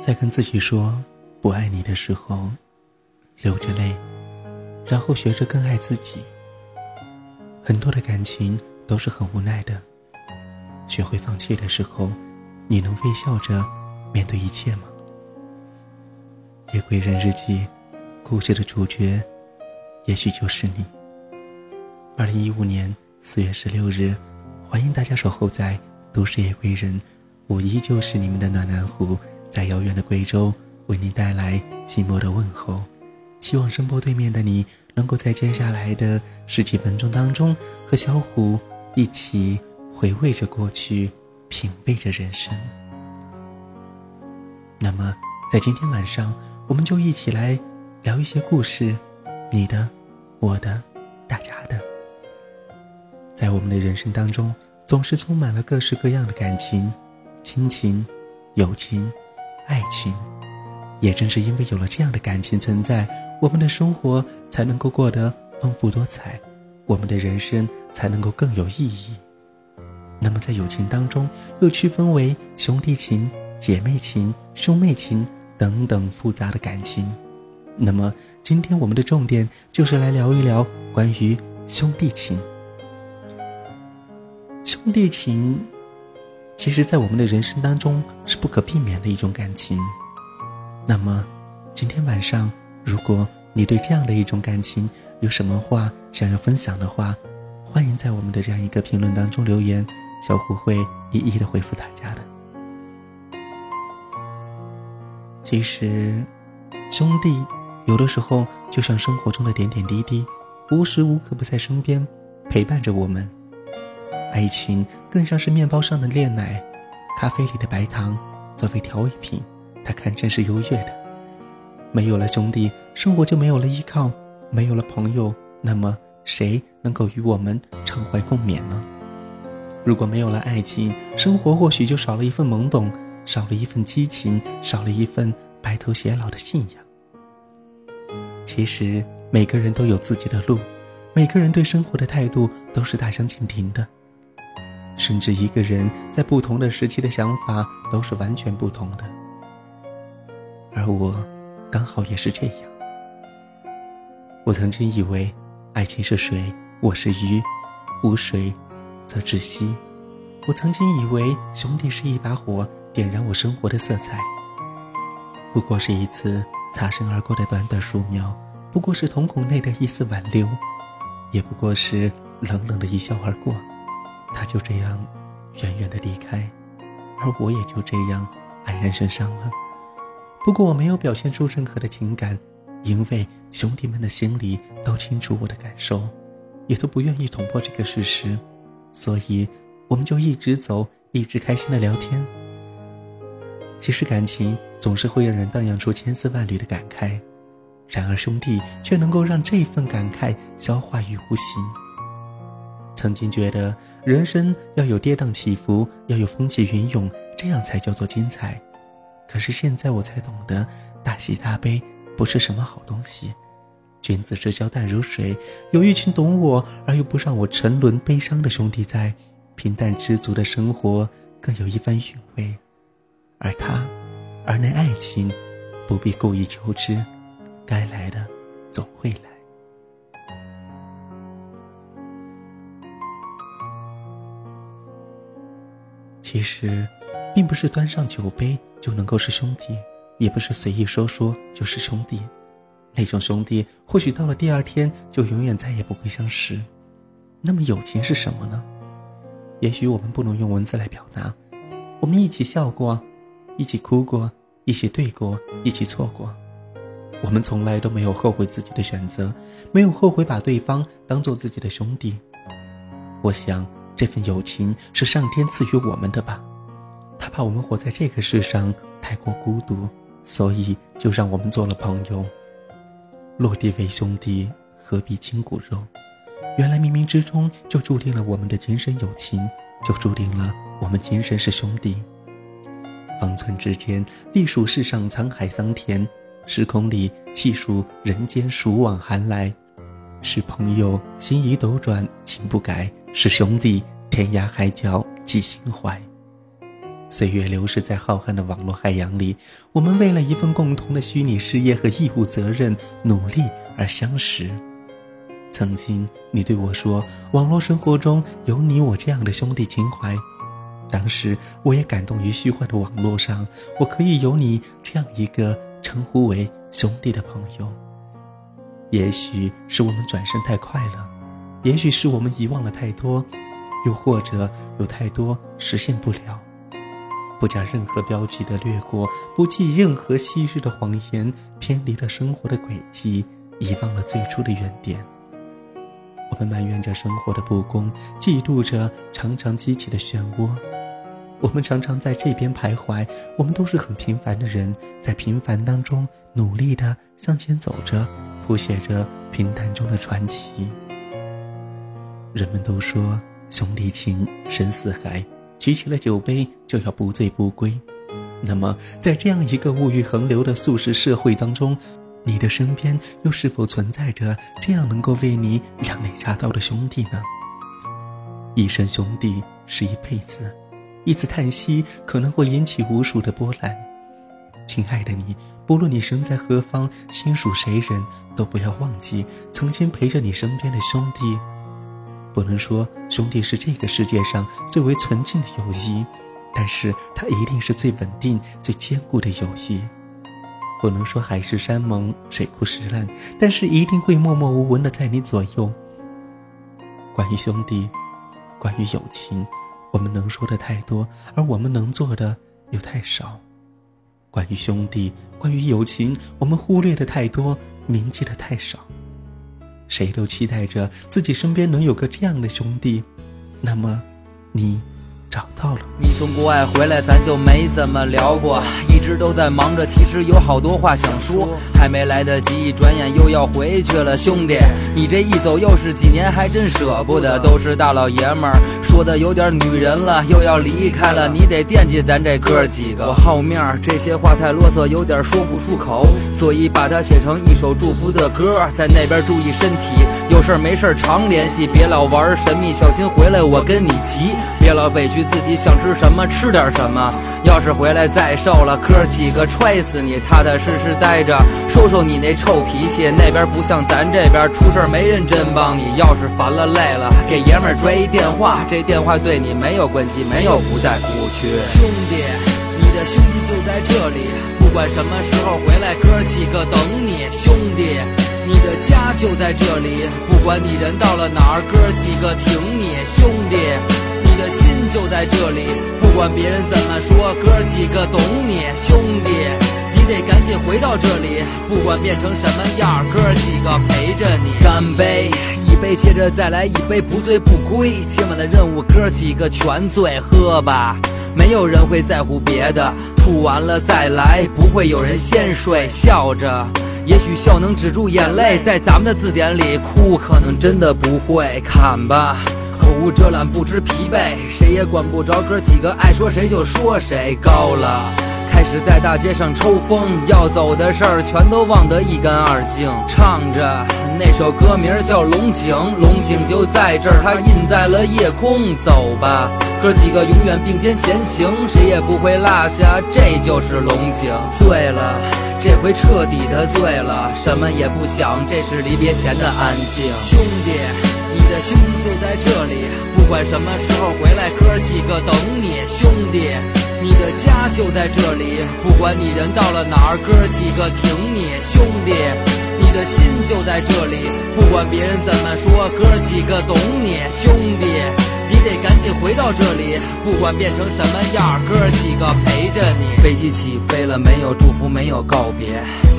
在跟自己说不爱你的时候，流着泪，然后学着更爱自己。很多的感情都是很无奈的。学会放弃的时候，你能微笑着面对一切吗？《夜归人日记》故事的主角，也许就是你。二零一五年四月十六日，欢迎大家守候在都市夜归人，我依旧是你们的暖男湖，在遥远的贵州为您带来寂寞的问候。希望声波对面的你，能够在接下来的十几分钟当中，和小虎一起。回味着过去，品味着人生。那么，在今天晚上，我们就一起来聊一些故事，你的、我的、大家的。在我们的人生当中，总是充满了各式各样的感情，亲情、友情、爱情。也正是因为有了这样的感情存在，我们的生活才能够过得丰富多彩，我们的人生才能够更有意义。那么，在友情当中，又区分为兄弟情、姐妹情、兄妹情等等复杂的感情。那么，今天我们的重点就是来聊一聊关于兄弟情。兄弟情，其实，在我们的人生当中是不可避免的一种感情。那么，今天晚上，如果你对这样的一种感情有什么话想要分享的话，欢迎在我们的这样一个评论当中留言。小胡会一一的回复大家的。其实，兄弟有的时候就像生活中的点点滴滴，无时无刻不在身边陪伴着我们。爱情更像是面包上的炼奶，咖啡里的白糖作为调味品，它堪称是优越的。没有了兄弟，生活就没有了依靠；没有了朋友，那么谁能够与我们畅怀共勉呢？如果没有了爱情，生活或许就少了一份懵懂，少了一份激情，少了一份白头偕老的信仰。其实每个人都有自己的路，每个人对生活的态度都是大相径庭的，甚至一个人在不同的时期的想法都是完全不同的。而我，刚好也是这样。我曾经以为，爱情是水，我是鱼，无水。则窒息。我曾经以为兄弟是一把火，点燃我生活的色彩。不过是一次擦身而过的短短数秒，不过是瞳孔内的一丝挽留，也不过是冷冷的一笑而过。他就这样远远的离开，而我也就这样黯然神伤了。不过我没有表现出任何的情感，因为兄弟们的心里都清楚我的感受，也都不愿意捅破这个事实。所以，我们就一直走，一直开心的聊天。其实感情总是会让人荡漾出千丝万缕的感慨，然而兄弟却能够让这份感慨消化于无形。曾经觉得人生要有跌宕起伏，要有风起云涌，这样才叫做精彩。可是现在我才懂得，大喜大悲不是什么好东西。君子之交淡如水，有一群懂我而又不让我沉沦悲伤的兄弟在，平淡知足的生活更有一番韵味。而他，而那爱情，不必故意求之，该来的总会来。其实，并不是端上酒杯就能够是兄弟，也不是随意说说就是兄弟。那种兄弟，或许到了第二天就永远再也不会相识。那么友情是什么呢？也许我们不能用文字来表达。我们一起笑过，一起哭过，一起对过，一起错过。我们从来都没有后悔自己的选择，没有后悔把对方当做自己的兄弟。我想，这份友情是上天赐予我们的吧。他怕我们活在这个世上太过孤独，所以就让我们做了朋友。落地为兄弟，何必亲骨肉？原来冥冥之中就注定了我们的今生友情，就注定了我们今生是兄弟。方寸之间，历数世上沧海桑田；时空里细数人间暑往寒来。是朋友，心已斗转情不改；是兄弟，天涯海角记心怀。岁月流逝在浩瀚的网络海洋里，我们为了一份共同的虚拟事业和义务责任努力而相识。曾经，你对我说，网络生活中有你我这样的兄弟情怀。当时，我也感动于虚幻的网络上，我可以有你这样一个称呼为兄弟的朋友。也许是我们转身太快了，也许是我们遗忘了太多，又或者有太多实现不了。不加任何标记的掠过，不计任何昔日的谎言，偏离了生活的轨迹，遗忘了最初的原点。我们埋怨着生活的不公，嫉妒着常常激起的漩涡。我们常常在这边徘徊，我们都是很平凡的人，在平凡当中努力的向前走着，谱写着平淡中的传奇。人们都说兄弟情深似海，举起了酒杯就要不醉不归。那么，在这样一个物欲横流的速食社会当中，你的身边又是否存在着这样能够为你两肋插刀的兄弟呢？一生兄弟是一辈子，一次叹息可能会引起无数的波澜。亲爱的你，不论你身在何方，心属谁人，都不要忘记曾经陪着你身边的兄弟。不能说兄弟是这个世界上最为纯净的友谊，但是它一定是最稳定、最坚固的友谊。不能说海誓山盟、水枯石烂，但是一定会默默无闻的在你左右。关于兄弟，关于友情，我们能说的太多，而我们能做的又太少。关于兄弟，关于友情，我们忽略的太多，铭记的太少。谁都期待着自己身边能有个这样的兄弟，那么，你。找到了。你从国外回来，咱就没怎么聊过，一直都在忙着，其实有好多话想说，还没来得及，一转眼又要回去了。兄弟，你这一走又是几年，还真舍不得。都是大老爷们儿，说的有点女人了，又要离开了，你得惦记咱这哥几个。我好面儿，这些话太啰嗦，有点说不出口，所以把它写成一首祝福的歌。在那边注意身体，有事儿没事儿常联系，别老玩神秘，小心回来我跟你急，别老委屈。自己想吃什么吃点什么，要是回来再瘦了，哥几个踹死你！踏踏实实待着，收收你那臭脾气。那边不像咱这边，出事没人真帮你。要是烦了累了，给爷们儿拽一电话，这电话对你没有关机，没有不在服务区。兄弟，你的兄弟就在这里，不管什么时候回来，哥几个等你。兄弟，你的家就在这里，不管你人到了哪儿，哥几个挺你。兄弟。的心就在这里，不管别人怎么说，哥几个懂你，兄弟，你得赶紧回到这里，不管变成什么样，哥几个陪着你。干杯，一杯接着再来一杯，不醉不归。今晚的任务，哥几个全醉，喝吧，没有人会在乎别的，吐完了再来，不会有人先睡。笑着，也许笑能止住眼泪，在咱们的字典里，哭可能真的不会。看吧。口无遮拦，不知疲惫，谁也管不着。哥几个爱说谁就说谁。高了，开始在大街上抽风，要走的事儿全都忘得一干二净。唱着那首歌名叫《龙井》，龙井就在这儿，它印在了夜空。走吧，哥几个永远并肩前行，谁也不会落下。这就是龙井。醉了，这回彻底的醉了，什么也不想，这是离别前的安静。兄弟。你的兄弟就在这里，不管什么时候回来，哥几个等你。兄弟，你的家就在这里，不管你人到了哪儿，哥几个挺你。兄弟，你的心就在这里，不管别人怎么说，哥几个懂你。兄弟，你得赶紧回到这里，不管变成什么样，哥几个陪着你。飞机起飞了，没有祝福，没有告别，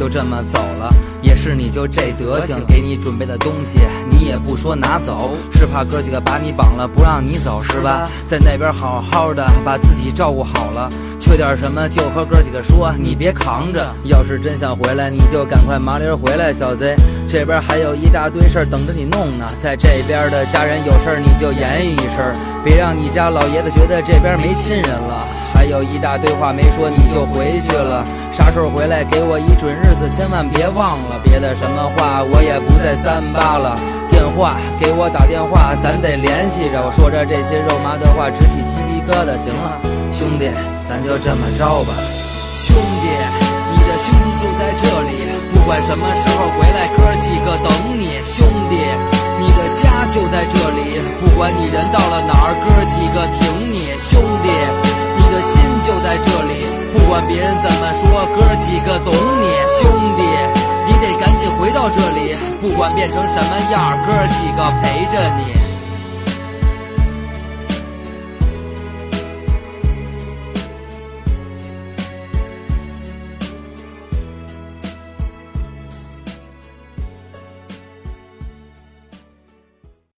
就这么走了。也是你就这德行，给你准备的东西你也不说拿走，是怕哥几个把你绑了不让你走是吧？在那边好好的把自己照顾好了，缺点什么就和哥几个说，你别扛着。要是真想回来，你就赶快麻溜回来，小子。这边还有一大堆事儿等着你弄呢，在这边的家人有事儿你就言语一声，别让你家老爷子觉得这边没亲人了。还有一大堆话没说，你就回去了。啥时候回来给我一准日子，千万别忘了。别的什么话我也不再三八了。电话给我打电话，咱得联系着。我说着这些肉麻的话，直起鸡皮疙瘩。行了。兄弟，咱就这么着吧。兄弟，你的兄弟就在这里，不管什么时候回来，哥几个等你。兄弟，你的家就在这里，不管你人到了哪儿，哥几个挺你。兄弟，你的心就在这里，不管别人怎么说，哥几个懂你。兄弟，你得赶紧回到这里，不管变成什么样，哥几个陪着你。